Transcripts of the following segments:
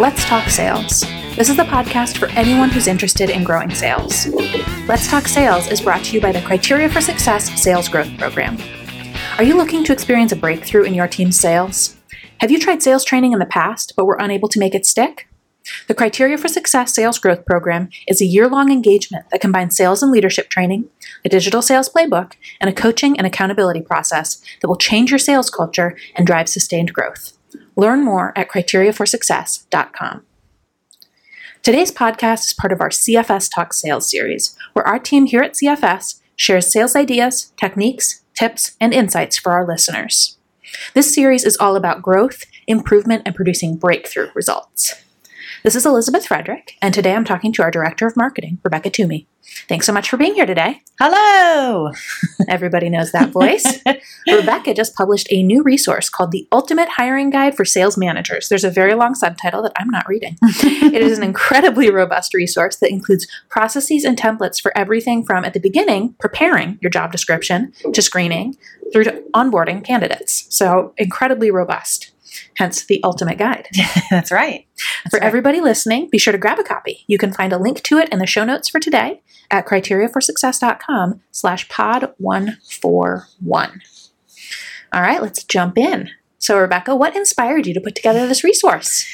Let's Talk Sales. This is the podcast for anyone who's interested in growing sales. Let's Talk Sales is brought to you by the Criteria for Success Sales Growth Program. Are you looking to experience a breakthrough in your team's sales? Have you tried sales training in the past but were unable to make it stick? The Criteria for Success Sales Growth Program is a year long engagement that combines sales and leadership training, a digital sales playbook, and a coaching and accountability process that will change your sales culture and drive sustained growth. Learn more at criteriaforsuccess.com. Today's podcast is part of our CFS Talk Sales series, where our team here at CFS shares sales ideas, techniques, tips, and insights for our listeners. This series is all about growth, improvement, and producing breakthrough results. This is Elizabeth Frederick, and today I'm talking to our Director of Marketing, Rebecca Toomey. Thanks so much for being here today. Hello! Everybody knows that voice. Rebecca just published a new resource called The Ultimate Hiring Guide for Sales Managers. There's a very long subtitle that I'm not reading. it is an incredibly robust resource that includes processes and templates for everything from at the beginning, preparing your job description, to screening, through to onboarding candidates. So, incredibly robust hence the ultimate guide. That's right. That's for right. everybody listening, be sure to grab a copy. You can find a link to it in the show notes for today at criteriaforsuccess.com slash pod 141. All right, let's jump in. So, Rebecca, what inspired you to put together this resource?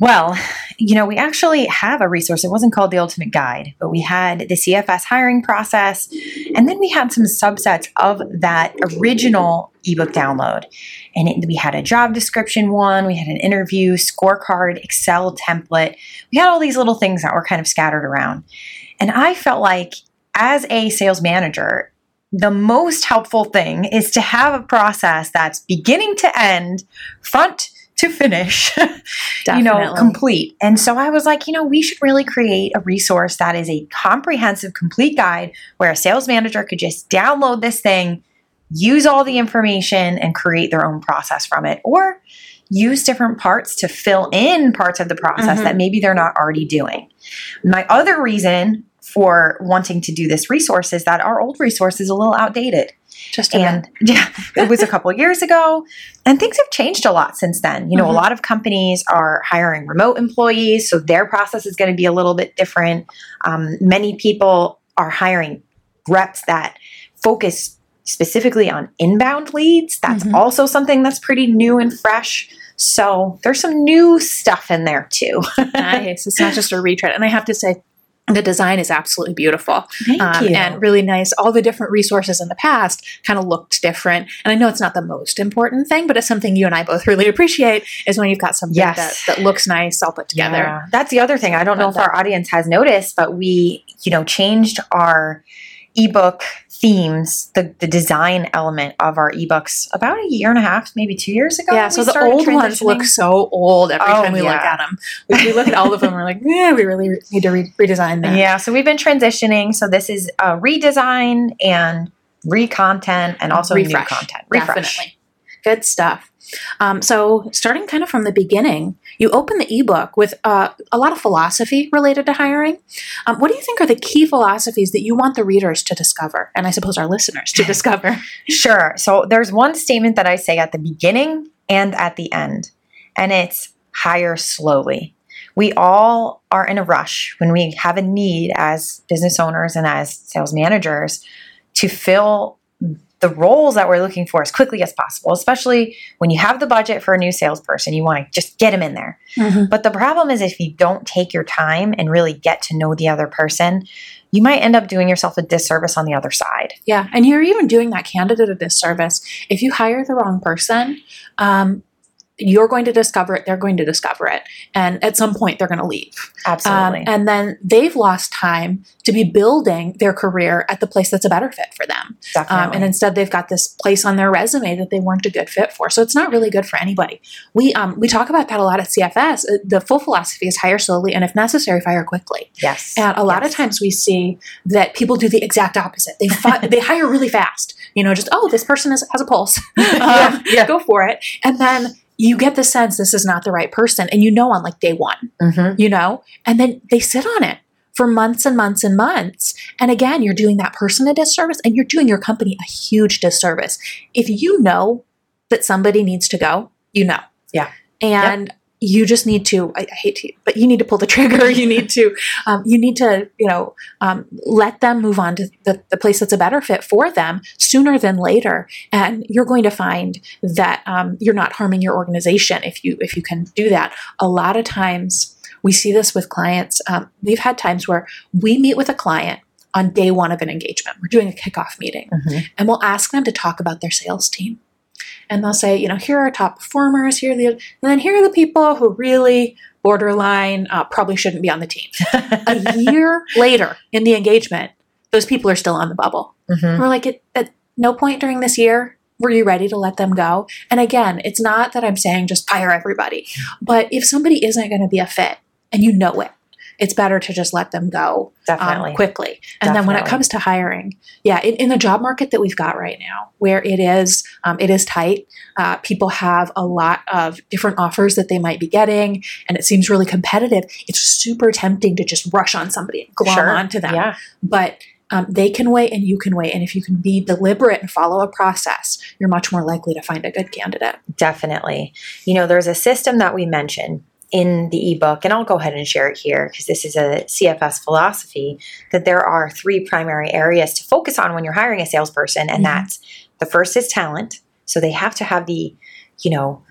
Well, you know, we actually have a resource. It wasn't called the Ultimate Guide, but we had the CFS hiring process, and then we had some subsets of that original ebook download. And it, we had a job description one, we had an interview, scorecard, Excel template. We had all these little things that were kind of scattered around. And I felt like as a sales manager, the most helpful thing is to have a process that's beginning to end, front to finish, you know, complete. And so I was like, you know, we should really create a resource that is a comprehensive, complete guide where a sales manager could just download this thing, use all the information, and create their own process from it. Or use different parts to fill in parts of the process Mhm. that maybe they're not already doing. My other reason for wanting to do this resource is that our old resource is a little outdated. Just a And yeah, it was a couple of years ago, and things have changed a lot since then. You know, Mhm. a lot of companies are hiring remote employees, so their process is going to be a little bit different. Um, many people are hiring reps that focus specifically on inbound leads. That's Mhm. also something that's pretty new and fresh. So there's some new stuff in there too. nice. It's not just a retread. And I have to say, the design is absolutely beautiful. Thank um, and really nice. All the different resources in the past kind of looked different. And I know it's not the most important thing, but it's something you and I both really appreciate is when you've got something Yes. that, that looks nice all put together. Yeah. That's the other thing. I don't know if our audience has noticed, but we, you know, changed our ebook themes, the, the design element of our ebooks about a year and a half, maybe two years ago. Yeah, we so the old ones look so old every Oh, time we look at them. We, we look at all of them, we're like, yeah, we really need to re- redesign them. Yeah, so we've been transitioning. So this is a redesign and re-content and also new Refresh. content. Refresh. Definitely. Good stuff. Um, so, starting kind of from the beginning, you open the ebook with uh, a lot of philosophy related to hiring. Um, what do you think are the key philosophies that you want the readers to discover, and I suppose our listeners to discover? Sure. So there's one statement that I say at the beginning and at the end, and it's hire slowly. We all are in a rush when we have a need as business owners and as sales managers to fill the roles that we're looking for as quickly as possible, especially when you have the budget for a new salesperson. You want to just get them in there. But the problem is if you don't take your time and really get to know the other person, you might end up doing yourself a disservice on the other side. Yeah, and you're even doing that candidate a disservice if you hire the wrong person. Um, you're going to discover it. They're going to discover it, and at some point, they're going to leave. Absolutely. Um, and then they've lost time to be building their career at the place that's a better fit for them. Definitely. Um, and instead, they've got this place on their resume that they weren't a good fit for. So it's not really good for anybody. We um, we talk about that a lot at CFS. Uh, The full philosophy is hire slowly, and if necessary, fire quickly. yes. And a lot of times we see that people do the exact opposite. They fi- they hire really fast. You know, just oh, this person is, has a pulse. Yeah, Um, yeah. Go for it. And then you get the sense this is not the right person, and you know on like day one Mhm. you know, and then they sit on it for months and months and months. And again, you're doing that person a disservice and you're doing your company a huge disservice. If you know that somebody needs to go, you know. Yeah. And you just need to I, I, hate to but you need to pull the trigger. You need to um, you need to you know um, let them move on to the, the place that's a better fit for them sooner than later. And you're going to find that um, you're not harming your organization if you if you can do that. A lot of times we see this with clients um, we've had times where we meet with a client on day one of an engagement. We're doing a kickoff meeting mm-hmm. and we'll ask them to talk about their sales team and they'll say, you know, here are our top performers, here are the, and then here are the people who really borderline uh, probably shouldn't be on the team. a year later in the engagement, those people are still on the bubble. Mm-hmm. We're like, at, at no point during this year were you ready to let them go? And again, it's not that I'm saying just fire everybody, but if somebody isn't going to be a fit and you know it, it's better to just let them go um, quickly. And Definitely. then when it comes to hiring, yeah, in, in, the job market that we've got right now, where it is um, it is tight, uh, people have a lot of different offers that they might be getting, and it seems really competitive. It's super tempting to just rush on somebody and glom sure. onto them. Yeah. But um, they can wait and you can wait. And if you can be deliberate and follow a process, you're much more likely to find a good candidate. Definitely. You know, there's a system that we mentioned in the ebook, and I'll go ahead and share it here because this is a CFS philosophy that there are three primary areas to focus on when you're hiring a salesperson, and mm-hmm. that's the first is talent. So they have to have the, you know,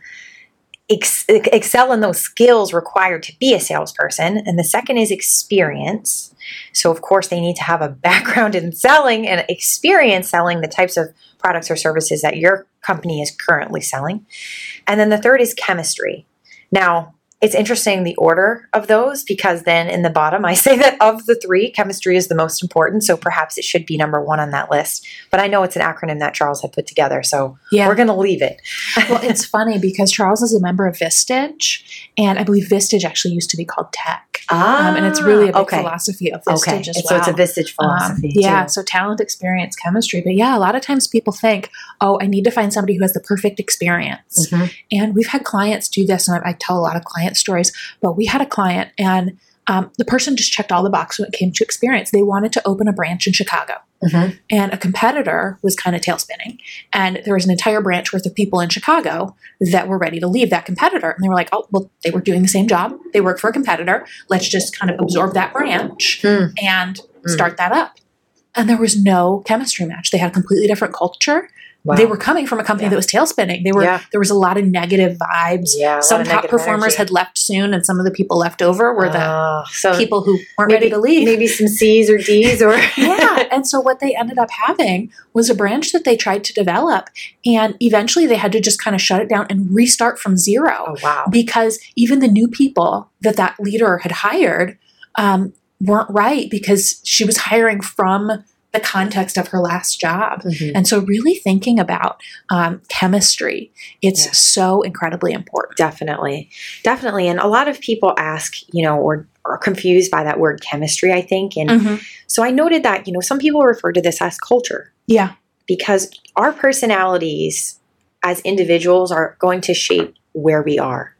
ex- excel in those skills required to be a salesperson. And the second is experience. So, of course, they need to have a background in selling and experience selling the types of products or services that your company is currently selling. And then the third is chemistry. Now, it's interesting the order of those because then in the bottom I say that of the three, chemistry is the most important. So perhaps it should be number one on that list. But I know it's an acronym that Charles had put together, so yeah. we're going to leave it. well, it's funny because Charles is a member of Vistage, and I believe Vistage actually used to be called TEC. Ah, um, and it's really a big okay. philosophy of Vistage okay. as well. So it's a Vistage um, philosophy. Um, yeah. So talent, experience, chemistry. But yeah, a lot of times people think, oh, I need to find somebody who has the perfect experience. Mm-hmm. And we've had clients do this, and I, I tell a lot of client stories. But we had a client, and um, the person just checked all the boxes when it came to experience. They wanted to open a branch in Chicago. Mm-hmm. And a competitor was kind of tail spinning. And there was an entire branch worth of people in Chicago that were ready to leave that competitor. And they were like, oh, well, they were doing the same job. They work for a competitor. Let's just kind of absorb that branch mm. and mm. start that up. And there was no chemistry match. They had a completely different culture. Wow. They were coming from a company yeah. that was tail spinning. They were yeah. there was a lot of negative vibes. Yeah, some top performers energy. had left soon, and some of the people left over were the uh, so people who weren't maybe, ready to leave. Maybe some C's or D's or yeah. And so what they ended up having was a branch that they tried to develop, and eventually they had to just kind of shut it down and restart from zero. Oh, wow! Because even the new people that that leader had hired um, weren't right because she was hiring from the context of her last job. Mm-hmm. And so, really thinking about um, chemistry, it's yeah. so incredibly important. Definitely. Definitely. And a lot of people ask, you know, or are confused by that word chemistry, I think. And mm-hmm. so I noted that, you know, some people refer to this as culture. Yeah. Because our personalities as individuals are going to shape where we are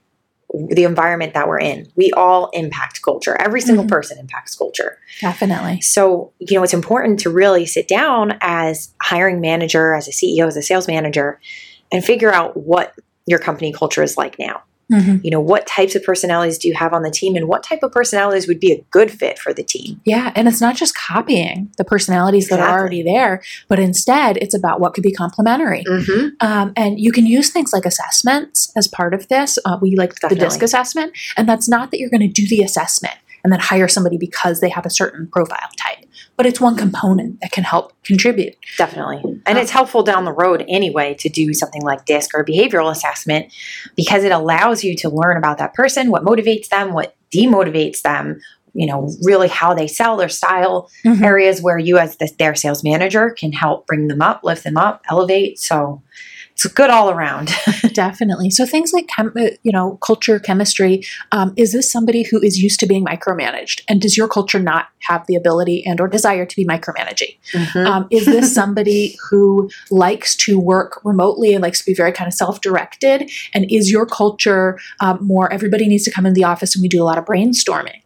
the environment that we're in. We all impact culture. Every single mm-hmm. person impacts culture. Definitely. So, you know, it's important to really sit down as a hiring manager, as a CEO, as a sales manager, and figure out what your company culture is like now. Mm-hmm. You know, what types of personalities do you have on the team and what type of personalities would be a good fit for the team? Yeah. And it's not just copying the personalities exactly. that are already there, but instead it's about what could be complementary. Mm-hmm. Um, and you can use things like assessments as part of this. Uh, we like the DISC assessment. And that's not that you're going to do the assessment and then hire somebody because they have a certain profile type. But it's one component that can help contribute. Definitely. And it's helpful down the road anyway to do something like DISC or behavioral assessment because it allows you to learn about that person, what motivates them, what demotivates them, you know, really how they sell their style, mm-hmm. areas where you as the, their sales manager can help bring them up, lift them up, elevate. So it's good all around. Definitely. So things like chem- uh, you know culture, chemistry. Um, is this somebody who is used to being micromanaged, and does your culture not have the ability and or desire to be micromanaging? Mm-hmm. Um, is this somebody who likes to work remotely and likes to be very kind of self-directed? And is your culture um, more everybody needs to come in the office and we do a lot of brainstorming?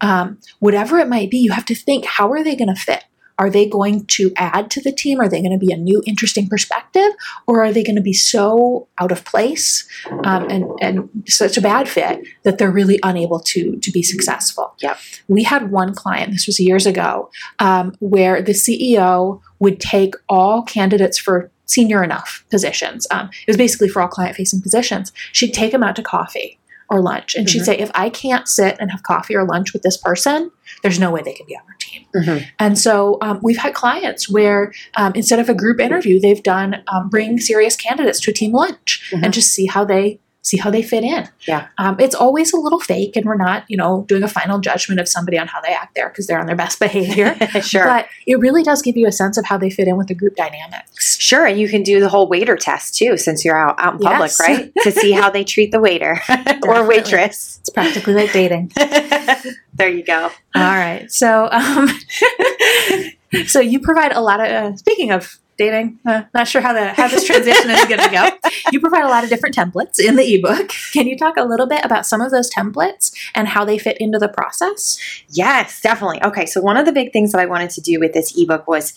Um, whatever it might be, you have to think how are they going to fit are they going to add to the team? Are they going to be a new, interesting perspective? Or are they going to be so out of place um, and, and such a bad fit that they're really unable to, to be successful? Yep. We had one client, this was years ago, um, where the CEO would take all candidates for senior enough positions. Um, it was basically for all client facing positions. She'd take them out to coffee or lunch. And she'd Mhm. say, if I can't sit and have coffee or lunch with this person, there's no way they can be on our team. And so um, we've had clients where um, instead of a group interview, they've done um, bring serious candidates to a team lunch Mhm. and just see how they see how they fit in. Yeah. Um, it's always a little fake, and we're not, you know, doing a final judgment of somebody on how they act there because they're on their best behavior. sure. But it really does give you a sense of how they fit in with the group dynamics. Sure, and you can do the whole waiter test too, since you're out, out in public, Yes. right? to see how they treat the waiter or waitress. It's practically like dating. there you go. All right. So, um, so you provide a lot of. Uh, speaking of dating, uh, not sure how the how this transition is going to go. You provide a lot of different templates in the ebook. Can you talk a little bit about some of those templates and how they fit into the process? Yes, definitely. Okay, so one of the big things that I wanted to do with this ebook was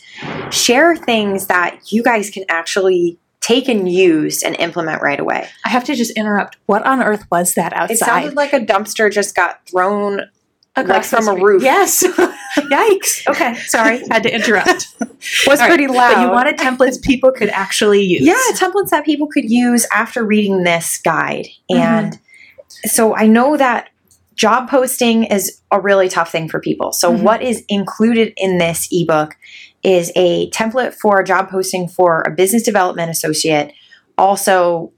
share things that you guys can actually take and use and implement right away. I have to just interrupt. What on earth was that outside? It sounded like a dumpster just got thrown Across from a roof. Yes. Yikes. Okay. Sorry. Had to interrupt. was right, pretty loud. But you wanted templates people could actually use. yeah templates that people could use after reading this guide and so i know that job posting is a really tough thing for people so Mhm. what is included in this ebook is a template for a job posting for a business development associate also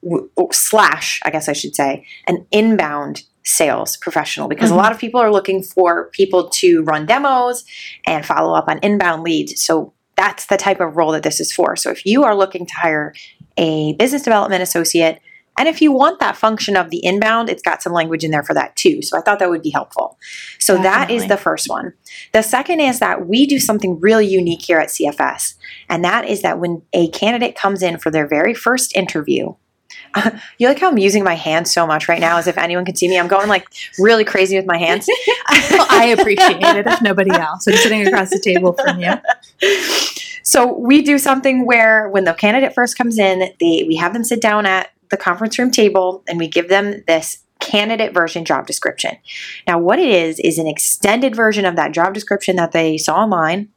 slash i guess i should say an inbound sales professional because Mhm. a lot of people are looking for people to run demos and follow up on inbound leads so that's the type of role that this is for so if you are looking to hire a business development associate and if you want that function of the inbound, it's got some language in there for that too. So I thought that would be helpful. So that is the first one. The second is that we do something really unique here at CFS. And that is that when a candidate comes in for their very first interview, you like how I'm using my hands so much right now as if anyone can see me. I'm going like really crazy with my hands. Well, I appreciate it if nobody else. I'm sitting across the table from you. so we do something where when the candidate first comes in, they we have them sit down at the conference room table and we give them this candidate version job description. Now what it is is an extended version of that job description that they saw online,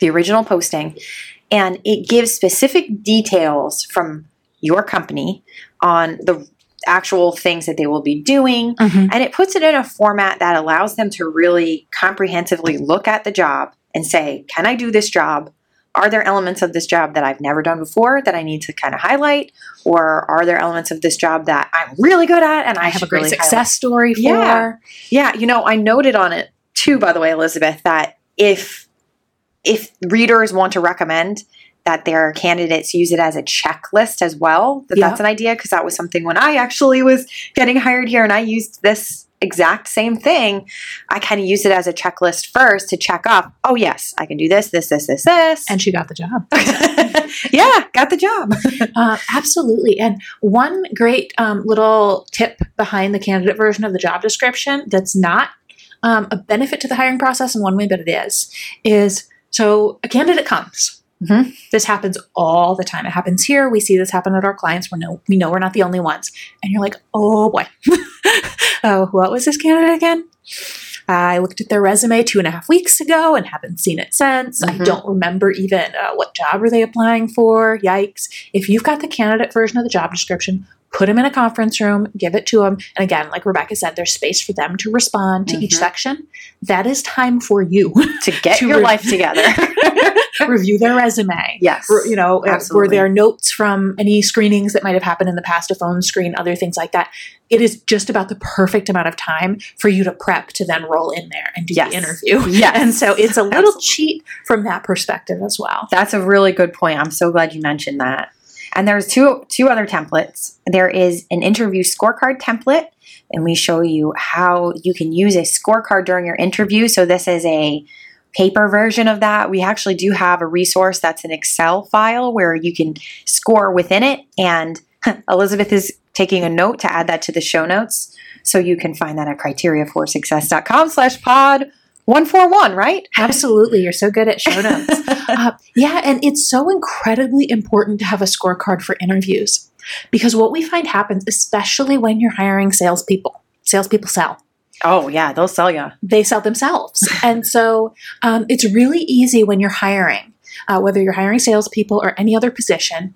the original posting, and it gives specific details from your company on the actual things that they will be doing Mm-hmm. and it puts it in a format that allows them to really comprehensively look at the job and say, can I do this job? Are there elements of this job that I've never done before that I need to kind of highlight? Or are there elements of this job that I'm really good at and I, I have a great really success highlight? story for. Yeah. Yeah, you know, I noted on it too, by the way, Elizabeth, that if if readers want to recommend that their candidates use it as a checklist as well, that Yeah. that's an idea because that was something when I actually was getting hired here and I used this exact same thing. I kind of used it as a checklist first to check off. Oh yes, I can do this, this, this, this, this. And she got the job. yeah, got the job. Uh, absolutely. And one great um, little tip behind the candidate version of the job description that's not um, a benefit to the hiring process in one way, but it is, is so a candidate comes. Mhm. This happens all the time. It happens here. We see this happen at our clients. We know we know we're not the only ones. And you're like, oh boy, oh, what was this candidate again? I looked at their resume two and a half weeks ago and haven't seen it since. I Mhm. don't remember even uh, what job are they applying for. Yikes! If you've got the candidate version of the job description, put them in a conference room, give it to them, and again, like Rebecca said, there's space for them to respond to each Mhm. section. That is time for you to get To your re- life together. review their resume. yes. Or, you know, uh, were there notes from any screenings that might have happened in the past, a phone screen, other things like that? It is just about the perfect amount of time for you to prep to then roll in there and do Yes. the interview. Yes. And so it's a little Absolutely. cheat from that perspective as well. That's a really good point. I'm so glad you mentioned that. And there's two two other templates. There is an interview scorecard template, and we show you how you can use a scorecard during your interview. So this is a paper version of that. We actually do have a resource that's an Excel file where you can score within it. And Elizabeth is taking a note to add that to the show notes. So you can find that at criteriaforsuccess.com slash pod 141, right? Absolutely. You're so good at show notes. uh, yeah. And it's so incredibly important to have a scorecard for interviews because what we find happens, especially when you're hiring salespeople, salespeople sell. Oh, yeah, they'll sell you. They sell themselves. and so um, it's really easy when you're hiring, uh, whether you're hiring salespeople or any other position,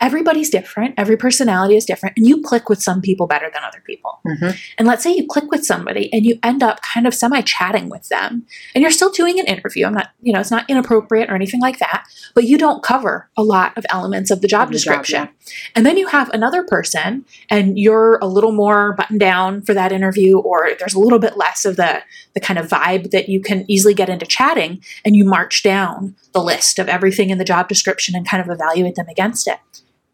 everybody's different, every personality is different, and you click with some people better than other people. Mm-hmm. And let's say you click with somebody and you end up kind of semi chatting with them, and you're still doing an interview. I'm not, you know, it's not inappropriate or anything like that, but you don't cover a lot of elements of the job the description. job, And then you have another person, and you're a little more buttoned down for that interview, or there's a little bit less of the the kind of vibe that you can easily get into chatting, and you march down the list of everything in the job description and kind of evaluate them against it.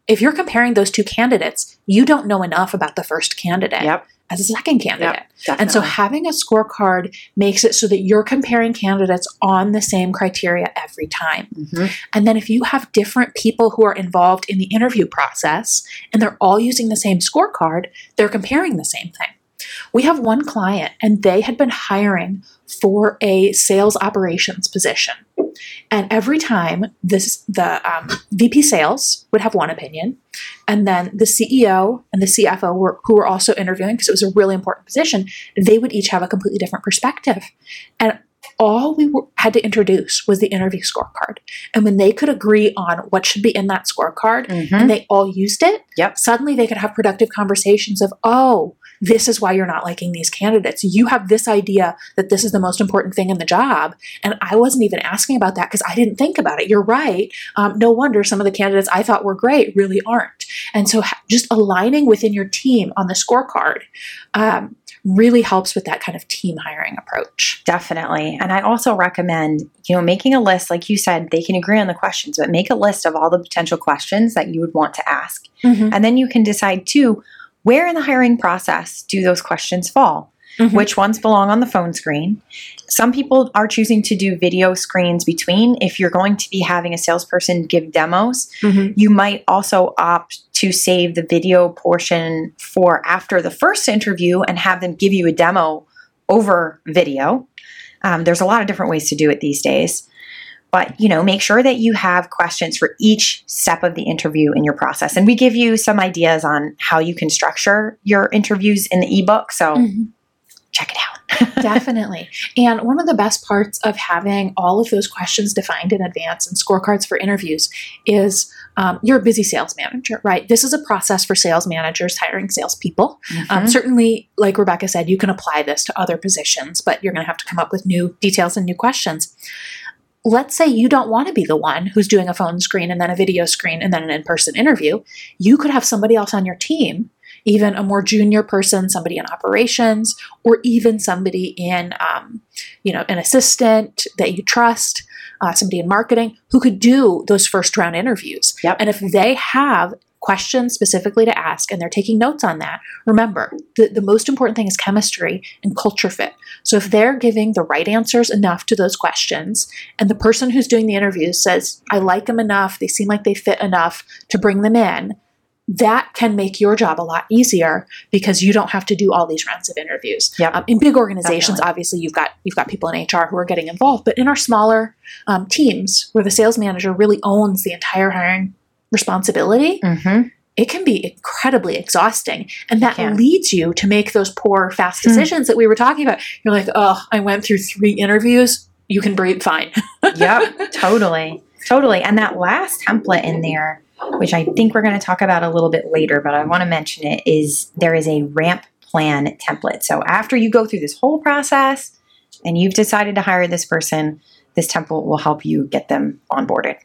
If you're comparing those two candidates, you don't know enough about the first candidate Yep. as a second candidate. Yep. And so having a scorecard makes it so that you're comparing candidates on the same criteria every time. Mhm. And then if you have different people who are involved in the interview process and they're all using the same scorecard, they're comparing the same thing. We have one client and they had been hiring for a sales operations position. And every time this the um, VP sales would have one opinion, and then the CEO and the CFO were who were also interviewing because it was a really important position, they would each have a completely different perspective. And all we were, had to introduce was the interview scorecard. And when they could agree on what should be in that scorecard Mhm. and they all used it, Yep. suddenly they could have productive conversations of, oh, this is why you're not liking these candidates. You have this idea that this is the most important thing in the job. And I wasn't even asking about that because I didn't think about it. You're right. Um, no wonder some of the candidates I thought were great really aren't. And so just aligning within your team on the scorecard um, really helps with that kind of team hiring approach. Definitely. And I also recommend, you know, making a list, like you said, they can agree on the questions, but make a list of all the potential questions that you would want to ask. And then you can decide too, where in the hiring process do those questions fall? Mhm. Which ones belong on the phone screen? Some people are choosing to do video screens between. If you're going to be having a salesperson give demos, Mhm. you might also opt to save the video portion for after the first interview and have them give you a demo over video. Um, there's a lot of different ways to do it these days. But you know, make sure that you have questions for each step of the interview in your process. And we give you some ideas on how you can structure your interviews in the ebook. So Mhm. check it out. Definitely. And one of the best parts of having all of those questions defined in advance and scorecards for interviews is um, you're a busy sales manager, right? This is a process for sales managers hiring salespeople. Um, Mhm. certainly, like Rebecca said, you can apply this to other positions, but you're going to have to come up with new details and new questions. Let's say you don't want to be the one who's doing a phone screen and then a video screen and then an in person interview. You could have somebody else on your team, even a more junior person, somebody in operations, or even somebody in, um, you know, an assistant that you trust, uh, somebody in marketing who could do those first round interviews. Yep. And if they have questions specifically to ask and they're taking notes on that, remember the, the most important thing is chemistry and culture fit. So if they're giving the right answers enough to those questions, and the person who's doing the interview says, I like them enough, they seem like they fit enough to bring them in, that can make your job a lot easier because you don't have to do all these rounds of interviews. Yep. Um, in big organizations, Definitely. obviously, you've got you've got people in HR who are getting involved, but in our smaller um, teams where the sales manager really owns the entire hiring responsibility, Mhm. it can be incredibly exhausting. And that leads you to make those poor, fast Hmm. decisions that we were talking about. You're like, oh, I went through three interviews. You can breathe fine. yep, totally. Totally. And that last template in there, which I think we're going to talk about a little bit later, but I want to mention it, is there is a ramp plan template. So after you go through this whole process and you've decided to hire this person, this template will help you get them onboarded.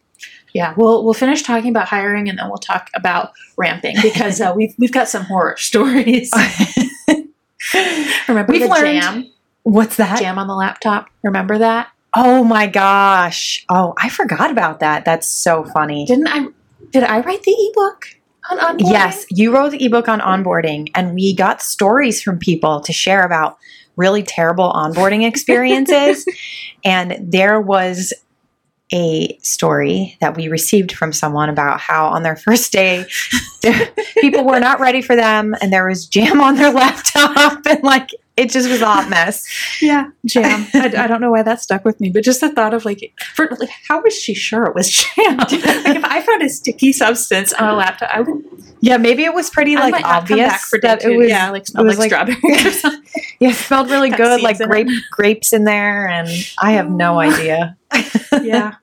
Yeah, we'll we'll finish talking about hiring and then we'll talk about ramping because uh, we've we've got some horror stories. Remember We've the learned- jam What's that? jam on the laptop? Remember that? Oh my gosh. Oh, I forgot about that. That's so funny. Didn't I? Did I write the ebook on onboarding? Yes, you wrote the ebook on onboarding, and we got stories from people to share about really terrible onboarding experiences. and there was a story that we received from someone about how on their first day, people were not ready for them, and there was jam on their laptop, and like it just was a hot mess. Yeah, jam. I, I, don't know why that stuck with me, but just the thought of like, for like, how was she sure it was jam? like, if I found a sticky substance on a laptop, I would. Yeah, maybe it was pretty like obvious for that it was. Yeah, like smelled like, like strawberry. yeah, it smelled really good, like grape grapes in there, and I have no idea. yeah.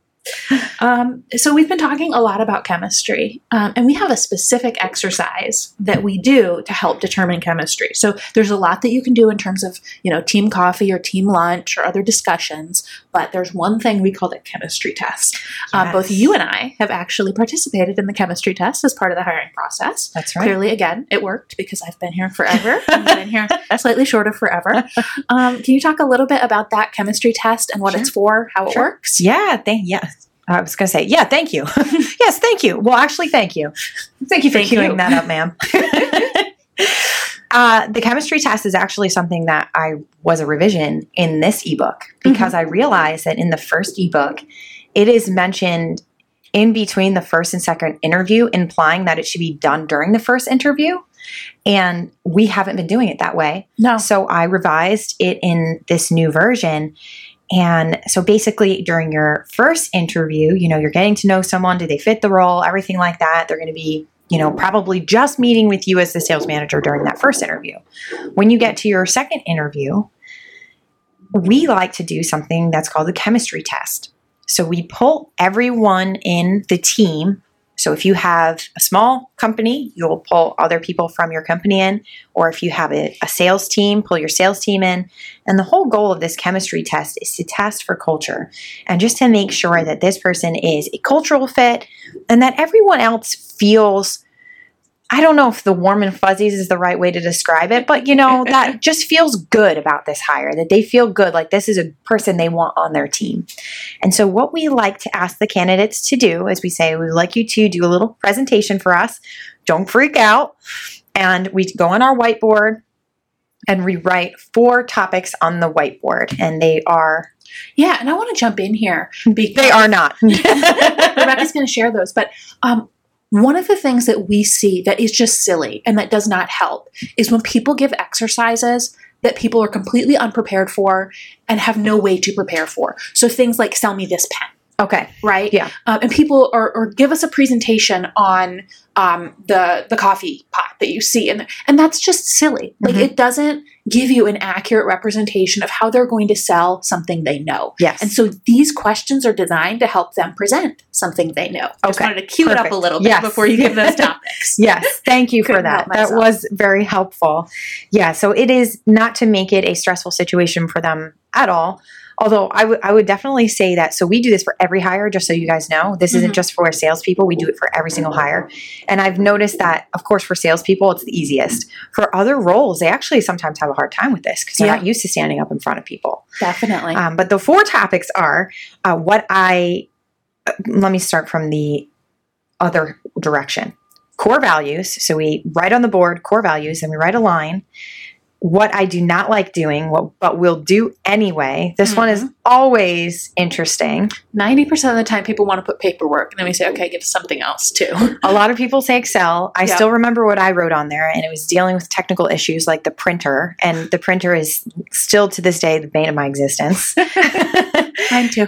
Um, so we've been talking a lot about chemistry, um, and we have a specific exercise that we do to help determine chemistry. So there's a lot that you can do in terms of you know team coffee or team lunch or other discussions, but there's one thing we call the chemistry test. Yes. Uh, both you and I have actually participated in the chemistry test as part of the hiring process. That's right. Clearly, again, it worked because I've been here forever. I've been here slightly short of forever. Um, can you talk a little bit about that chemistry test and what sure. it's for, how it sure. works? Yeah, thank yeah. I was going to say, yeah, thank you. yes, thank you. Well, actually, thank you. Thank you for thank cueing you. that up, ma'am. uh, the chemistry test is actually something that I was a revision in this ebook because mm-hmm. I realized that in the first ebook, it is mentioned in between the first and second interview, implying that it should be done during the first interview. And we haven't been doing it that way. No. So I revised it in this new version and so basically, during your first interview, you know, you're getting to know someone, do they fit the role, everything like that. They're going to be, you know, probably just meeting with you as the sales manager during that first interview. When you get to your second interview, we like to do something that's called the chemistry test. So we pull everyone in the team so if you have a small company, you'll pull other people from your company in, or if you have a, a, sales team, pull your sales team in. And the whole goal of this chemistry test is to test for culture and just to make sure that this person is a cultural fit and that everyone else feels I don't know if the warm and fuzzies is the right way to describe it, but you know, that just feels good about this hire, that they feel good, like this is a person they want on their team. And so, what we like to ask the candidates to do is we say, we'd like you to do a little presentation for us. Don't freak out. And we go on our whiteboard and rewrite four topics on the whiteboard. And they are yeah, and I want to jump in here because they are not. Rebecca's going to share those, but um, one of the things that we see that is just silly and that does not help is when people give exercises that people are completely unprepared for and have no way to prepare for. So things like sell me this pen. Okay. Right. Yeah. Um, and people or, or give us a presentation on um, the the coffee pot that you see, and and that's just silly. Like mm-hmm. it doesn't give you an accurate representation of how they're going to sell something they know. Yes. And so these questions are designed to help them present something they know. I just wanted to cue Perfect. it up a little bit yes. before you give those topics. yes. Thank you for that. That was very helpful. Yeah. So it is not to make it a stressful situation for them at all. Although I would I would definitely say that. So we do this for every hire, just so you guys know. This mm-hmm. isn't just for salespeople. We do it for every single hire. And I've noticed that, of course, for salespeople, it's the easiest. For other roles, they actually sometimes have a hard time with this because they're yeah. not used to standing up in front of people. Definitely. Um, but the four topics are uh, what I. Uh, let me start from the other direction. Core values. So we write on the board core values, and we write a line what I do not like doing, what, but will do anyway. This mm-hmm. one is mm-hmm. always interesting. 90% of the time, people want to put paperwork, and then we say, okay, give us something else too. a lot of people say Excel. I yep. still remember what I wrote on there, and it was dealing with technical issues like the printer, and the printer is still to this day the bane of my existence. Mine too.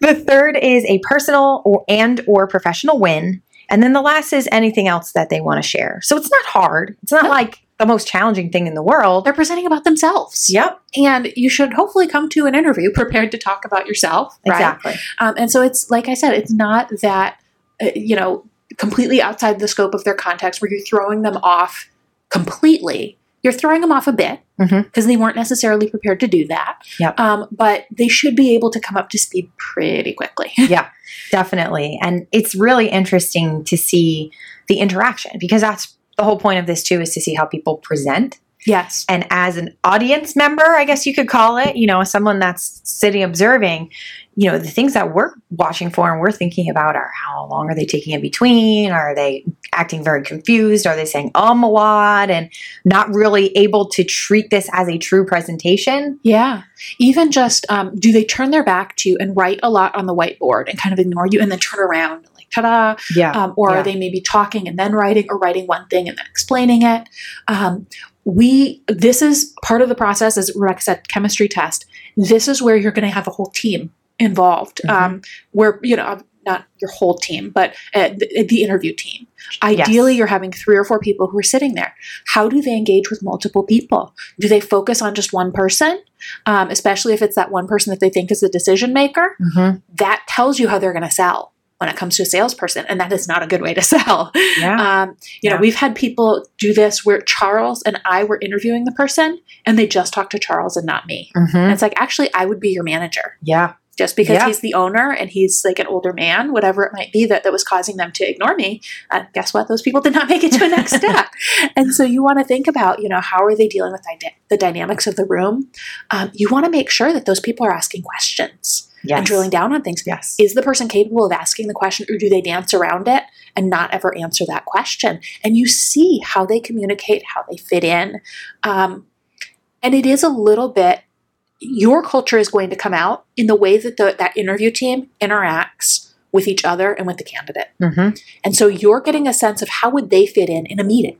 the third is a personal or, and or professional win. And then the last is anything else that they want to share. So it's not hard. It's not like the most challenging thing in the world. They're presenting about themselves. Yep. And you should hopefully come to an interview prepared to talk about yourself. Right? Exactly. Um, and so it's, like I said, it's not that, uh, you know, completely outside the scope of their context where you're throwing them off completely. You're throwing them off a bit because mm-hmm. they weren't necessarily prepared to do that. Yep. Um, but they should be able to come up to speed pretty quickly. yeah, definitely. And it's really interesting to see the interaction because that's the whole point of this too is to see how people present. Yes. And as an audience member, I guess you could call it, you know, someone that's sitting observing, you know, the things that we're watching for and we're thinking about are how long are they taking in between? Are they acting very confused? Are they saying um a lot and not really able to treat this as a true presentation? Yeah. Even just um, do they turn their back to you and write a lot on the whiteboard and kind of ignore you and then turn around ta-da. Yeah. Um, or yeah. are they maybe talking and then writing or writing one thing and then explaining it? Um, we this is part of the process as rebecca said chemistry test this is where you're going to have a whole team involved Mhm. um, where you know not your whole team but uh, the, the interview team ideally Yes. you're having three or four people who are sitting there how do they engage with multiple people do they focus on just one person um, especially if it's that one person that they think is the decision maker Mhm. that tells you how they're going to sell when it comes to a salesperson and that is not a good way to sell Yeah. um, you know we've had people do this where charles and i were interviewing the person and they just talked to charles and not me Mhm. and it's like actually i would be your manager Yeah. Just because Yeah. he's the owner and he's like an older man whatever it might be that, that was causing them to ignore me uh, guess what those people did not make it to a next step and so you want to think about you know how are they dealing with the dynamics of the room um, you want to make sure that those people are asking questions Yes. and drilling down on things Yes. is the person capable of asking the question or do they dance around it and not ever answer that question and you see how they communicate how they fit in um, and it is a little bit your culture is going to come out in the way that the, that interview team interacts with each other and with the candidate. Mhm. and so you're getting a sense of how would they fit in in a meeting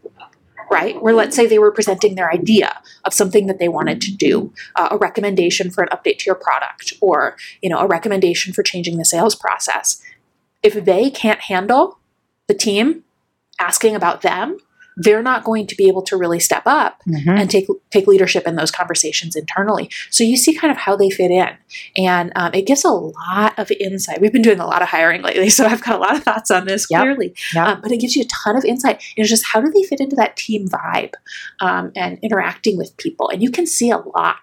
right? Where let's say they were presenting their idea of something that they wanted to do uh, a recommendation for an update to your product or you know a recommendation for changing the sales process. If they can't handle the team asking about them they're not going to be able to really step up Mhm. and take take leadership in those conversations internally. So you see kind of how they fit in, and um, it gives a lot of insight. We've been doing a lot of hiring lately, so I've got a lot of thoughts on this Yep. clearly. Yep. Um, but it gives you a ton of insight into just how do they fit into that team vibe um, and interacting with people, and you can see a lot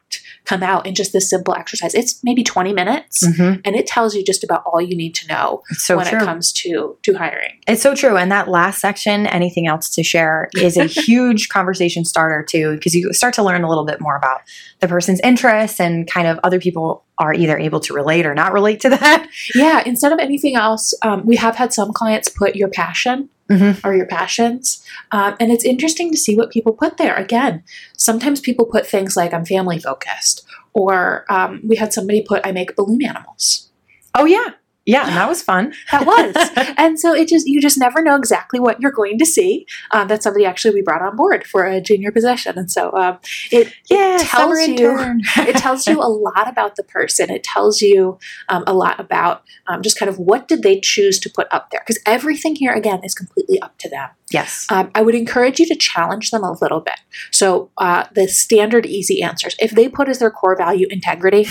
come out in just this simple exercise. It's maybe twenty minutes. Mhm. And it tells you just about all you need to know so when true. it comes to to hiring. It's so true. And that last section, anything else to share, is a huge conversation starter too, because you start to learn a little bit more about the person's interests and kind of other people are either able to relate or not relate to that. Yeah, instead of anything else, um, we have had some clients put your passion Mhm. or your passions. Um, and it's interesting to see what people put there. Again, sometimes people put things like I'm family focused, or um, we had somebody put I make balloon animals. Oh, yeah. Yeah. And that was fun. That was. and so it just, you just never know exactly what you're going to see. Um, that's somebody actually we brought on board for a junior position. And so um, it, yeah. it tells you, it tells you a lot about the person. It tells you um, a lot about um, just kind of what did they choose to put up there. Because everything here, again, is completely up to them. yes. Um, I would encourage you to challenge them a little bit. So uh, the standard easy answers. If they put as their core value integrity,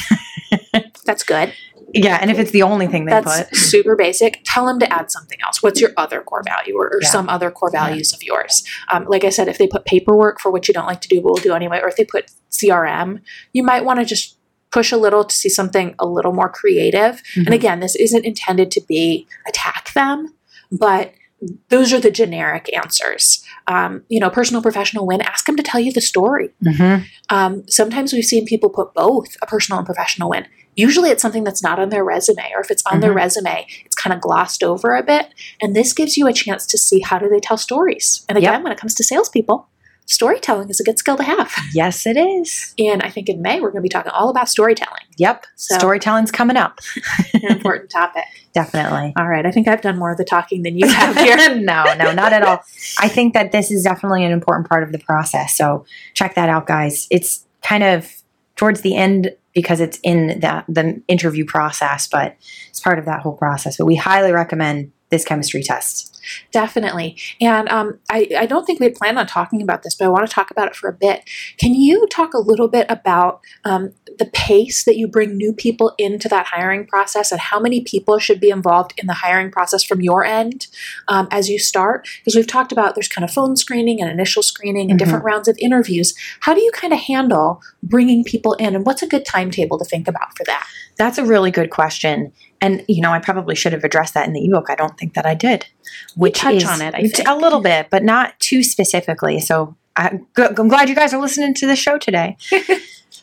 that's good. Yeah. And if it's the only thing they That's put, super basic. Tell them to add something else. What's your other core value or, or Yeah. some other core values of yours? Um, like I said, if they put paperwork for what you don't like to do, but will do anyway, or if they put CRM, you might want to just push a little to see something a little more creative. Mhm. And again, this isn't intended to be attack them, but those are the generic answers. Um, you know, personal, professional win. Ask them to tell you the story. Mhm. Um, sometimes we've seen people put both a personal and professional win. Usually it's something that's not on their resume, or if it's on their Mhm. resume, it's kind of glossed over a bit. And this gives you a chance to see how do they tell stories. And again, Yep. when it comes to salespeople, storytelling is a good skill to have. yes, it is. And I think in May we're going to be talking all about storytelling, Yep. So- Storytelling's coming up. an important topic. Definitely. All right, I think I've done more of the talking than you have here. no, no, not at all. I think that this is definitely an important part of the process. So check that out, guys. It's kind of towards the end because it's in that the interview process, but it's part of that whole process. But we highly recommend this chemistry test. Definitely. And um, I, I don't think we had planned on talking about this, but I want to talk about it for a bit. Can you talk a little bit about um, the pace that you bring new people into that hiring process and how many people should be involved in the hiring process from your end um, as you start? Because we've talked about there's kind of phone screening and initial screening and different rounds of interviews. How do you kind of handle bringing people in and what's a good timetable to think about for that? That's a really good question. And, you know, I probably should have addressed that in the ebook. I don't think that I did. Which touch is on it, I a think. little bit, but not too specifically. So I'm glad you guys are listening to the show today.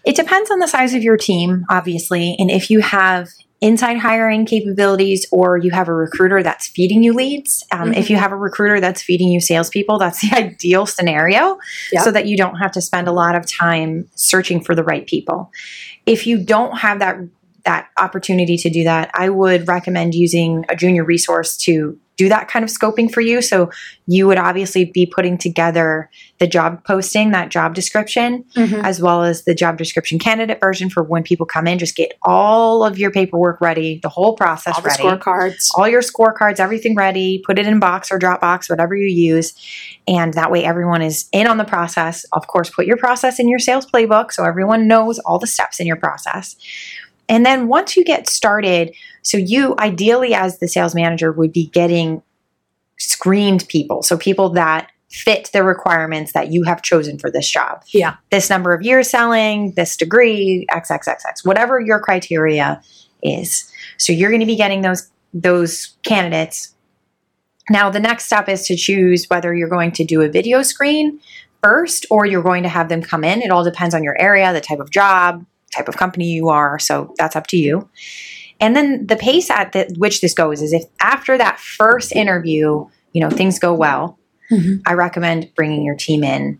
it depends on the size of your team, obviously. And if you have inside hiring capabilities or you have a recruiter that's feeding you leads, um, if you have a recruiter that's feeding you salespeople, that's the ideal scenario Yeah. so that you don't have to spend a lot of time searching for the right people. If you don't have that that opportunity to do that, I would recommend using a junior resource to do that kind of scoping for you. So you would obviously be putting together the job posting, that job description, Mhm. as well as the job description candidate version for when people come in. Just get all of your paperwork ready, the whole process All ready scorecards. all your scorecards, everything ready, put it in box or Dropbox, whatever you use. And that way everyone is in on the process. Of course, put your process in your sales playbook so everyone knows all the steps in your process. And then once you get started, so you ideally as the sales manager would be getting screened people. So people that fit the requirements that you have chosen for this job. Yeah. This number of years selling, this degree, XXXX, whatever your criteria is. So you're going to be getting those those candidates. Now the next step is to choose whether you're going to do a video screen first or you're going to have them come in. It all depends on your area, the type of job, type of company you are, so that's up to you. And then the pace at the, which this goes is if after that first interview, you know, things go well, Mhm. I recommend bringing your team in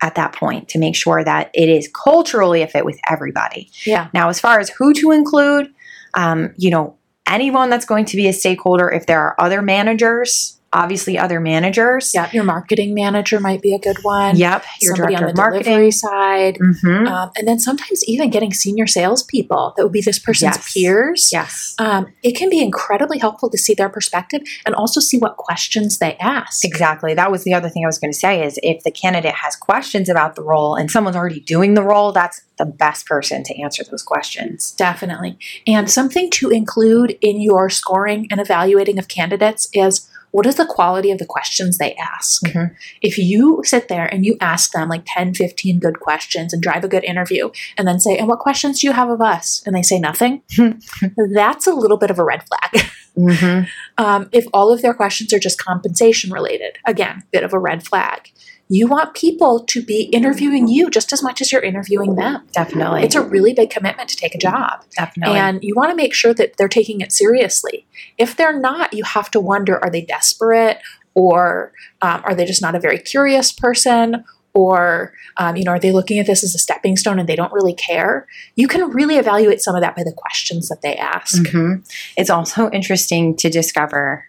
at that point to make sure that it is culturally a fit with everybody. Yeah. Now, as far as who to include, um, you know, anyone that's going to be a stakeholder, if there are other managers, obviously other managers. Yeah. Your marketing manager might be a good one. Yep. Your Somebody director on of the marketing. delivery side. hmm Um, and then sometimes even getting senior salespeople that would be this person's Yes. peers. yes. Um, it can be incredibly helpful to see their perspective and also see what questions they ask. Exactly. That was the other thing I was going to say is if the candidate has questions about the role and someone's already doing the role, that's the best person to answer those questions. Definitely. And something to include in your scoring and evaluating of candidates is what is the quality of the questions they ask? Mhm. If you sit there and you ask them like 10, 15 good questions and drive a good interview and then say, and what questions do you have of us? And they say nothing, that's a little bit of a red flag. Mm-hmm. Um, if all of their questions are just compensation related, again, bit of a red flag. You want people to be interviewing you just as much as you're interviewing them. Definitely. It's a really big commitment to take a job. Definitely. And you want to make sure that they're taking it seriously. If they're not, you have to wonder are they desperate or um, are they just not a very curious person? Or, um, you know, are they looking at this as a stepping stone and they don't really care? You can really evaluate some of that by the questions that they ask. Mhm. It's also interesting to discover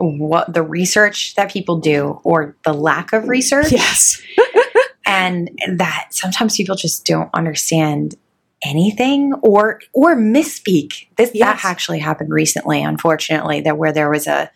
what the research that people do or the lack of research Yes. and that sometimes people just don't understand anything or or misspeak this Yes. that actually happened recently unfortunately that where there was a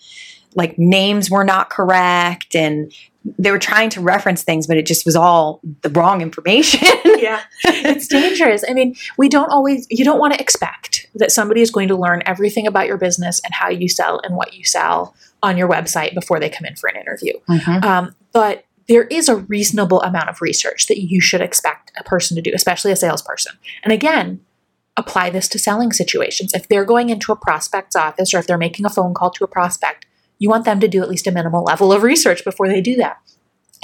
like names were not correct and they were trying to reference things but it just was all the wrong information. Yeah. It's dangerous. I mean we don't always you don't want to expect that somebody is going to learn everything about your business and how you sell and what you sell on your website before they come in for an interview. Mhm. um, but there is a reasonable amount of research that you should expect a person to do especially a salesperson. And again apply this to selling situations. If they're going into a prospect's office or if they're making a phone call to a prospect you want them to do at least a minimal level of research before they do that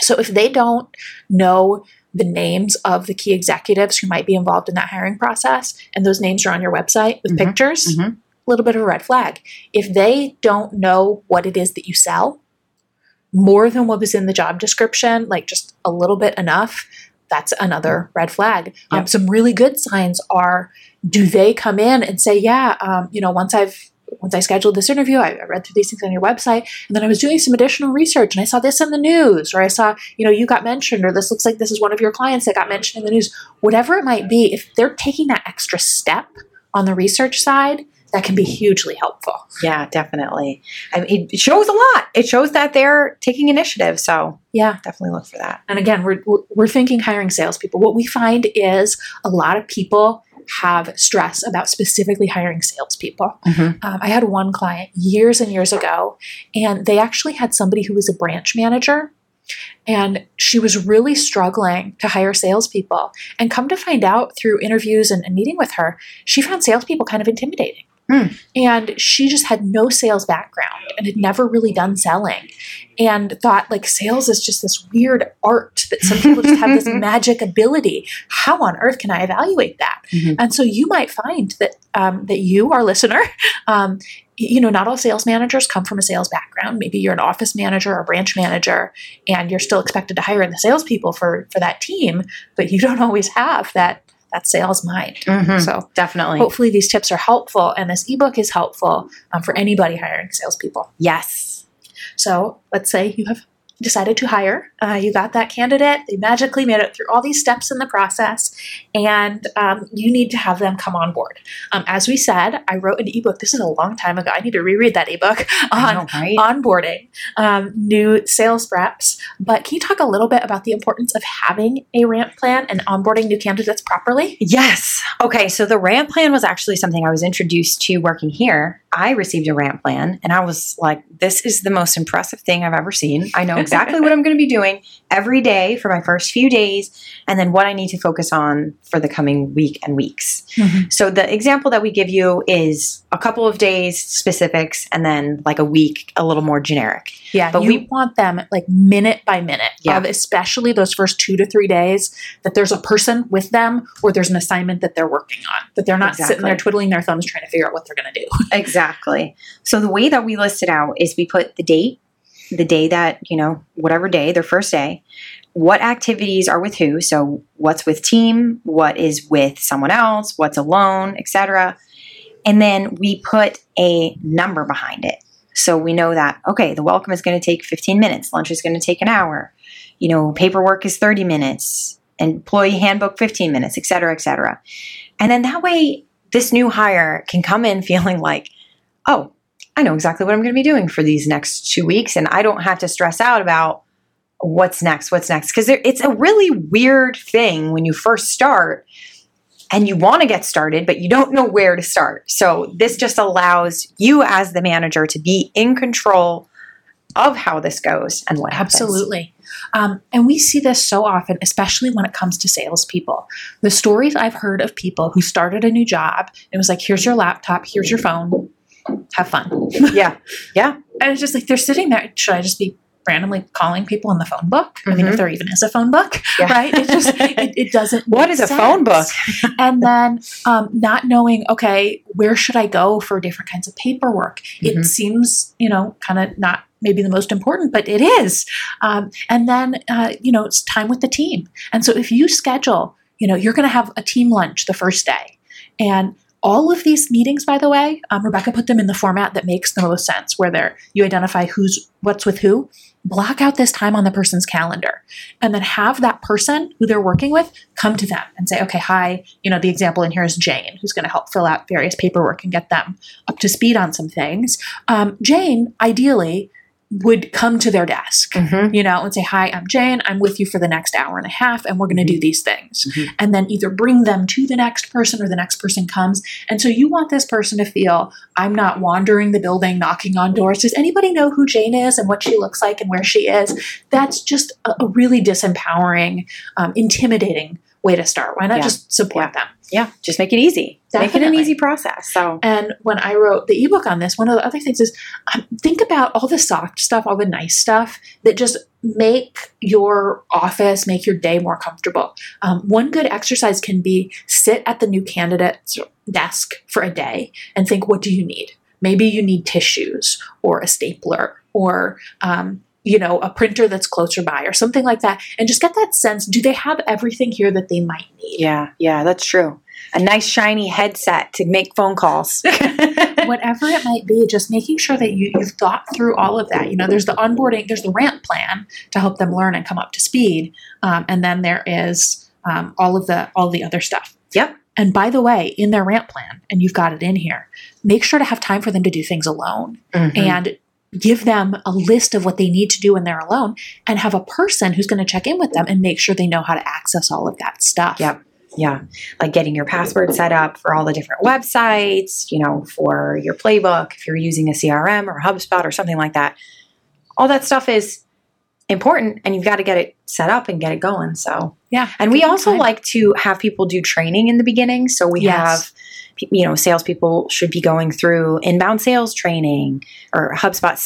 so if they don't know the names of the key executives who might be involved in that hiring process, and those names are on your website with Mhm, pictures, a mhm. little bit of a red flag. If they don't know what it is that you sell, more than what was in the job description, like just a little bit enough, that's another red flag. Um, some really good signs are do they come in and say, yeah, um, you know, once I've once I scheduled this interview, I, I read through these things on your website, and then I was doing some additional research, and I saw this in the news, or I saw, you know, you got mentioned, or this looks like this is one of your clients that got mentioned in the news. Whatever it might be, if they're taking that extra step on the research side, that can be hugely helpful. yeah definitely I mean, it shows a lot it shows that they're taking initiative so Yeah. definitely look for that And again, we're, we're- we're thinking hiring salespeople. What we find is a lot of people have stress about specifically hiring salespeople. Mhm. Um, I had one client years and years ago, and they actually had somebody who was a branch manager. And she was really struggling to hire salespeople. And come to find out through interviews and, and meeting with her, she found salespeople kind of intimidating. Hmm. And she just had no sales background and had never really done selling and thought like sales is just this weird art that some people just have this magic ability. How on earth can I evaluate that? Mhm. And so you might find that um, that you, our listener, um, you know, not all sales managers come from a sales background. Maybe you're an office manager or a branch manager, and you're still expected to hire in the salespeople for for that team, but you don't always have that that sales mind. Mhm. So Definitely. hopefully these tips are helpful and this ebook is helpful um, for anybody hiring salespeople. yes. So let's say you have decided to hire, uh, you got that candidate, they magically made it through all these steps in the process, and um, you need to have them come on board. Um, as we said, I wrote an ebook. This is a long time ago. I need to reread that ebook on know, right? onboarding um, new sales reps. But can you talk a little bit about the importance of having a ramp plan and onboarding new candidates properly? Yes. Okay. So the ramp plan was actually something I was introduced to working here. I received a ramp plan and I was like, this is the most impressive thing I've ever seen. I know exactly what I'm going to be doing every day for my first few days and then what I need to focus on for the coming week and weeks. Mm-hmm. So the example that we give you is a couple of days specifics and then like a week a little more generic. Yeah, But we- want them like minute by minute Yeah. of especially those first two to three days that there's a person with them or there's an assignment that they're working on, that they're not sitting there twiddling their thumbs trying to figure out what they're going to do. Exactly. So the way that we list it out is we put the date, the day that, you know, whatever day, their first day, what activities are with who, so what's with team, what is with someone else, what's alone, etc. And then we put a number behind it. So we know that okay, the welcome is going to take 15 minutes, lunch is going to take an hour. You know, paperwork is 30 minutes, employee handbook 15 minutes, et cetera, et cetera. And then that way this new hire can come in feeling like oh, I know exactly what I'm going to be doing for these next two weeks, and I don't have to stress out about what's next, what's next. Because it's a really weird thing when you first start and you want to get started, but you don't know where to start. So, this just allows you as the manager to be in control of how this goes and what happens. Absolutely. Um, and we see this so often, especially when it comes to salespeople. The stories I've heard of people who started a new job, and was like, here's your laptop, here's your phone, have fun. Yeah. Yeah. And it's just like they're sitting there. Should I just be randomly calling people in the phone book? I mean, if there even is a phone book, Yeah. right? It just it, it doesn't. What is a phone book? and then um, not knowing, okay, where should I go for different kinds of paperwork? It Mhm. seems, you know, kind of not maybe the most important, but it is. Um, and then, uh, you know, it's time with the team. And so if you schedule, you know, you're going to have a team lunch the first day, and all of these meetings, by the way, um, Rebecca put them in the format that makes the most sense, where there you identify who's what's with who. Block out this time on the person's calendar, and then have that person who they're working with come to them and say, "Okay, hi. You know, the example in here is Jane, who's going to help fill out various paperwork and get them up to speed on some things." Um, Jane, ideally, would come to their desk Mhm. you know, and say, Hi, I'm Jane. I'm with you for the next hour and a half, and we're going to do these things. Mhm. And then either bring them to the next person or the next person comes. And so you want this person to feel, I'm not wandering the building, knocking on doors. Does anybody know who Jane is and what she looks like and where she is? That's just a, a really disempowering, um, intimidating way to start. Why not Yeah. just support them? Yeah. Just make it easy. Make it an easy process. So, And when I wrote the ebook on this, one of the other things is um, think about all the soft stuff, all the nice stuff that just make your office, make your day more comfortable. Um, one good exercise can be sit at the new candidate's desk for a day and think, what do you need? Maybe you need tissues or a stapler or um, you know a printer that's closer by or something like that and just get that sense do they have everything here that they might need yeah. Yeah. That's true. A nice shiny headset to make phone calls. whatever it might be, just making sure that you, you've thought through all of that. You know, there's the onboarding, there's the ramp plan to help them learn and come up to speed, um, and then there is um, all of the all the other stuff. Yep. And by the way, in their ramp plan, and you've got it in here, make sure to have time for them to do things alone Mhm. and give them a list of what they need to do when they're alone and have a person who's going to check in with them and make sure they know how to access all of that stuff. Yep. Yeah. Like getting your password set up for all the different websites, you know, for your playbook, if you're using a CRM or HubSpot or something like that. All that stuff is important and you've got to get it set up and get it going. So, Yeah. and we also time. like to have people do training in the beginning. So we Yes. have, you know, salespeople should be going through inbound sales training or HubSpot,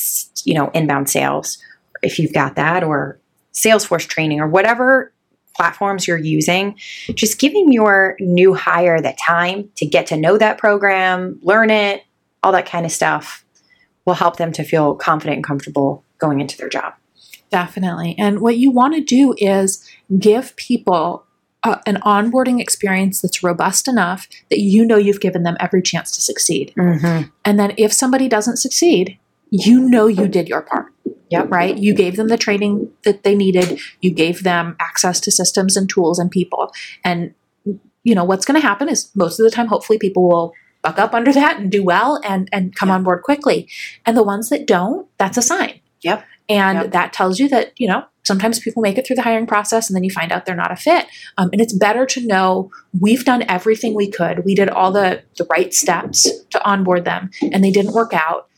you know, inbound sales if you've got that or Salesforce training or whatever platforms you're using, just giving your new hire that time to get to know that program, learn it, all that kind of stuff will help them to feel confident and comfortable going into their job. Definitely. And what you want to do is give people a, an onboarding experience that's robust enough that you know you've given them every chance to succeed. Mm-hmm. And then if somebody doesn't succeed, you know you did your part. Yep. Right? You gave them the training that they needed, you gave them access to systems and tools and people. And you know, what's going to happen is most of the time hopefully people will buck up under that and do well and and come Yep. on board quickly. And the ones that don't, that's a sign. Yep. And Yep. that tells you that, you know, sometimes people make it through the hiring process and then you find out they're not a fit. Um, and it's better to know we've done everything we could. We did all the, the right steps to onboard them and they didn't work out.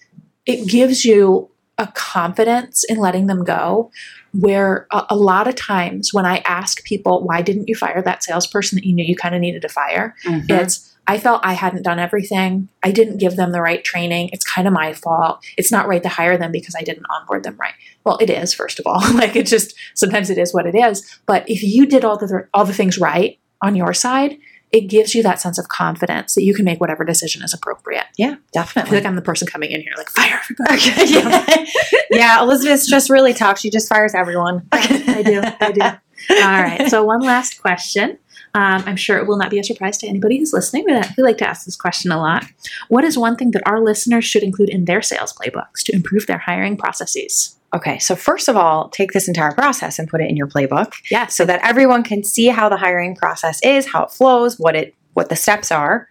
It gives you a confidence in letting them go where a, a lot of times when I ask people, why didn't you fire that salesperson that you knew you kind of needed to fire? Mhm. It's I felt I hadn't done everything. I didn't give them the right training. It's kind of my fault. It's not right to hire them because I didn't onboard them right. Well, it is first of all. like it just sometimes it is what it is. But if you did all the all the things right on your side, it gives you that sense of confidence that you can make whatever decision is appropriate. yeah, I feel definitely. like I'm the person coming in here like fire everybody. Okay, yeah. yeah, Elizabeth's just really tough. She just fires everyone. I do. I do. All right. So one last question. Um, I'm sure it will not be a surprise to anybody who's listening, but we like to ask this question a lot. What is one thing that our listeners should include in their sales playbooks to improve their hiring processes? Okay, so first of all, take this entire process and put it in your playbook Yes. so that everyone can see how the hiring process is, how it flows, what it what the steps are.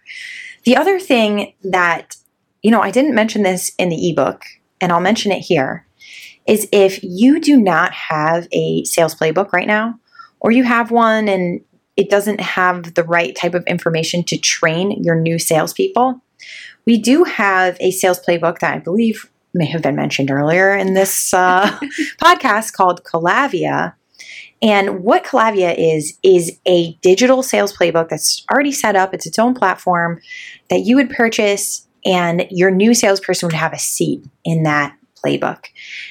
The other thing that you know, I didn't mention this in the ebook and I'll mention it here is if you do not have a sales playbook right now or you have one and it doesn't have the right type of information to train your new salespeople, we do have a sales playbook that I believe may have been mentioned earlier in this uh, podcast called Kalivia. And what Kalivia is, is a digital sales playbook that's already set up. It's its own platform that you would purchase, and your new salesperson would have a seat in that playbook.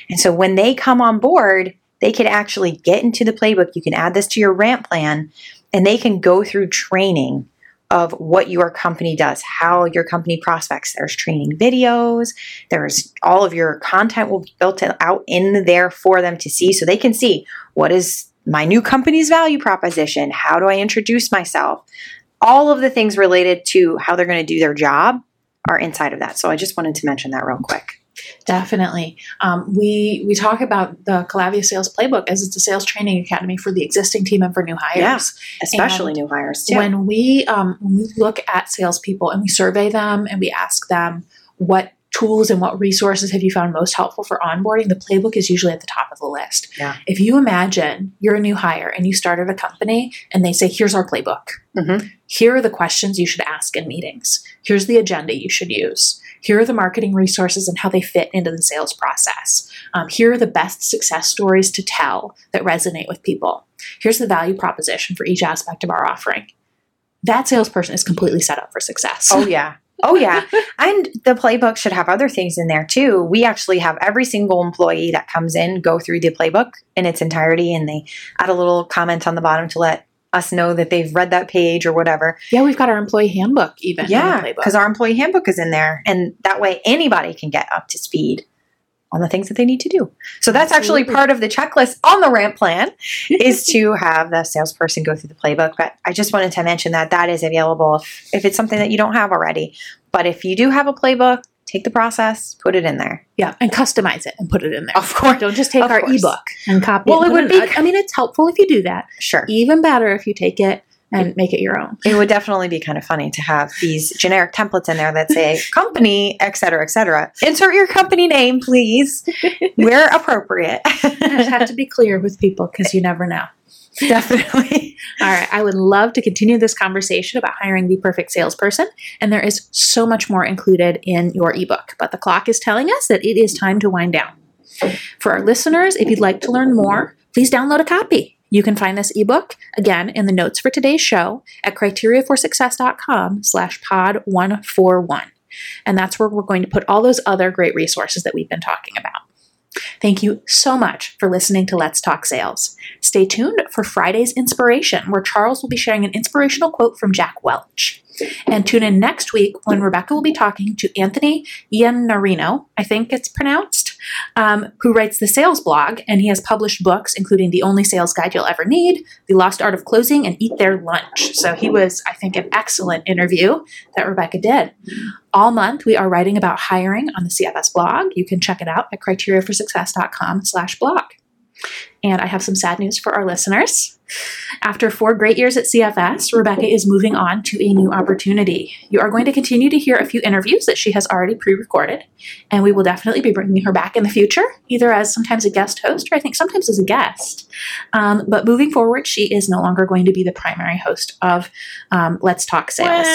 And so when they come on board, they could actually get into the playbook. You can add this to your ramp plan, and they can go through training of what your company does, how your company prospects. There's training videos, there's all of your content will be built out in there for them to see so they can see what is my new company's value proposition, how do I introduce myself. All of the things related to how they're going to do their job are inside of that. So I just wanted to mention that real quick. Definitely. Um, we we talk about the Kalivia Sales Playbook as it's a sales training academy for the existing team and for new hires. Yeah, Especially And new hires too. When we um, when we look at salespeople and we survey them and we ask them what tools and what resources have you found most helpful for onboarding, the playbook is usually at the top of the list. Yeah. If you imagine you're a new hire and you started a company and they say, "Here's our playbook. Mhm. Here are the questions you should ask in meetings. Here's the agenda you should use." Here are the marketing resources and how they fit into the sales process. Um, here are the best success stories to tell that resonate with people. Here's the value proposition for each aspect of our offering. That salesperson is completely set up for success. Oh yeah. Oh yeah. and the playbook should have other things in there too. We actually have every single employee that comes in go through the playbook in its entirety and they add a little comment on the bottom to let us know that they've read that page or whatever. yeah, we've got our employee handbook even. Yeah, because our employee handbook is in there, and that way anybody can get up to speed on the things that they need to do. So that's actually part of the checklist on the ramp plan is to have the salesperson go through the playbook. But I just wanted to mention that that is available if, if it's something that you don't have already. But if you do have a playbook, take the process, put it in there. yeah, and customize it and put it in there. Of course, Don't just take Of our course. ebook and copy Well, it. Well, it would be- I mean, it's helpful if you do that. sure. Even better if you take it and make it your own. It would definitely be kind of funny to have these generic templates in there that say company, et cetera, et cetera. Insert your company name, please, where appropriate. I just have to be clear with people because you never know. Definitely. All right. I would love to continue this conversation about hiring the perfect salesperson. And there is so much more included in your ebook. But the clock is telling us that it is time to wind down. For our listeners, if you'd like to learn more, please download a copy. You can find this ebook again in the notes for today's show at criteriaforsuccess.com slash pod 141. And that's where we're going to put all those other great resources that we've been talking about. Thank you so much for listening to Let's Talk Sales. Stay tuned for Friday's inspiration, where Charles will be sharing an inspirational quote from Jack Welch. And tune in next week when Rebecca will be talking to Anthony Iannarino, I think it's pronounced, um, who writes the sales blog. And he has published books, including The Only Sales Guide You'll Ever Need, The Lost Art of Closing, and Eat Their Lunch. So he was, I think, an excellent interview that Rebecca did. All month, we are writing about hiring on the CFS blog. You can check it out at criteriaforsuccess.com slash blog. And I have some sad news for our listeners. After four great years at CFS, Rebecca is moving on to a new opportunity. You are going to continue to hear a few interviews that she has already pre recorded, and we will definitely be bringing her back in the future, either as sometimes a guest host or I think sometimes as a guest. Um, but moving forward, she is no longer going to be the primary host of um, Let's Talk Sales.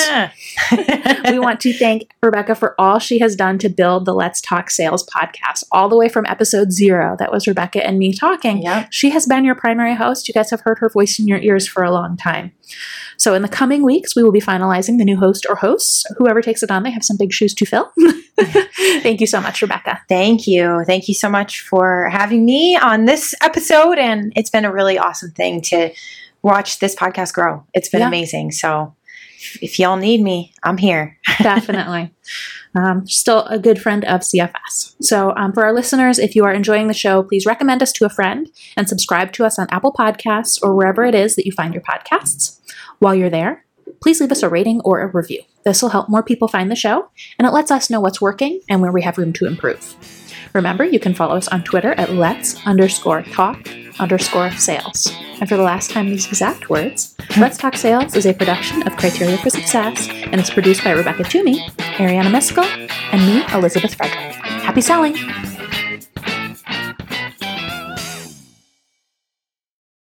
we want to thank Rebecca for all she has done to build the Let's Talk Sales podcast, all the way from episode zero. That was Rebecca and me talking. Yep. She has been your primary host. You guys have heard her voice in your ears for a long time. So, in the coming weeks, we will be finalizing the new host or hosts. Whoever takes it on, they have some big shoes to fill. Thank you so much, Rebecca. Thank you. Thank you so much for having me on this episode. And it's been a really awesome thing to watch this podcast grow. It's been Yeah. amazing. So if y'all need me, I'm here. Definitely. Um, still a good friend of CFS. So, um, for our listeners, if you are enjoying the show, please recommend us to a friend and subscribe to us on Apple Podcasts or wherever it is that you find your podcasts. While you're there, please leave us a rating or a review. This will help more people find the show, and it lets us know what's working and where we have room to improve. Remember, you can follow us on Twitter at let's underscore talk underscore sales. And for the last time, these exact words, Let's Talk Sales is a production of Criteria for Success and is produced by Rebecca Toomey, Ariana Miskell, and me, Elizabeth Frederick. Happy selling!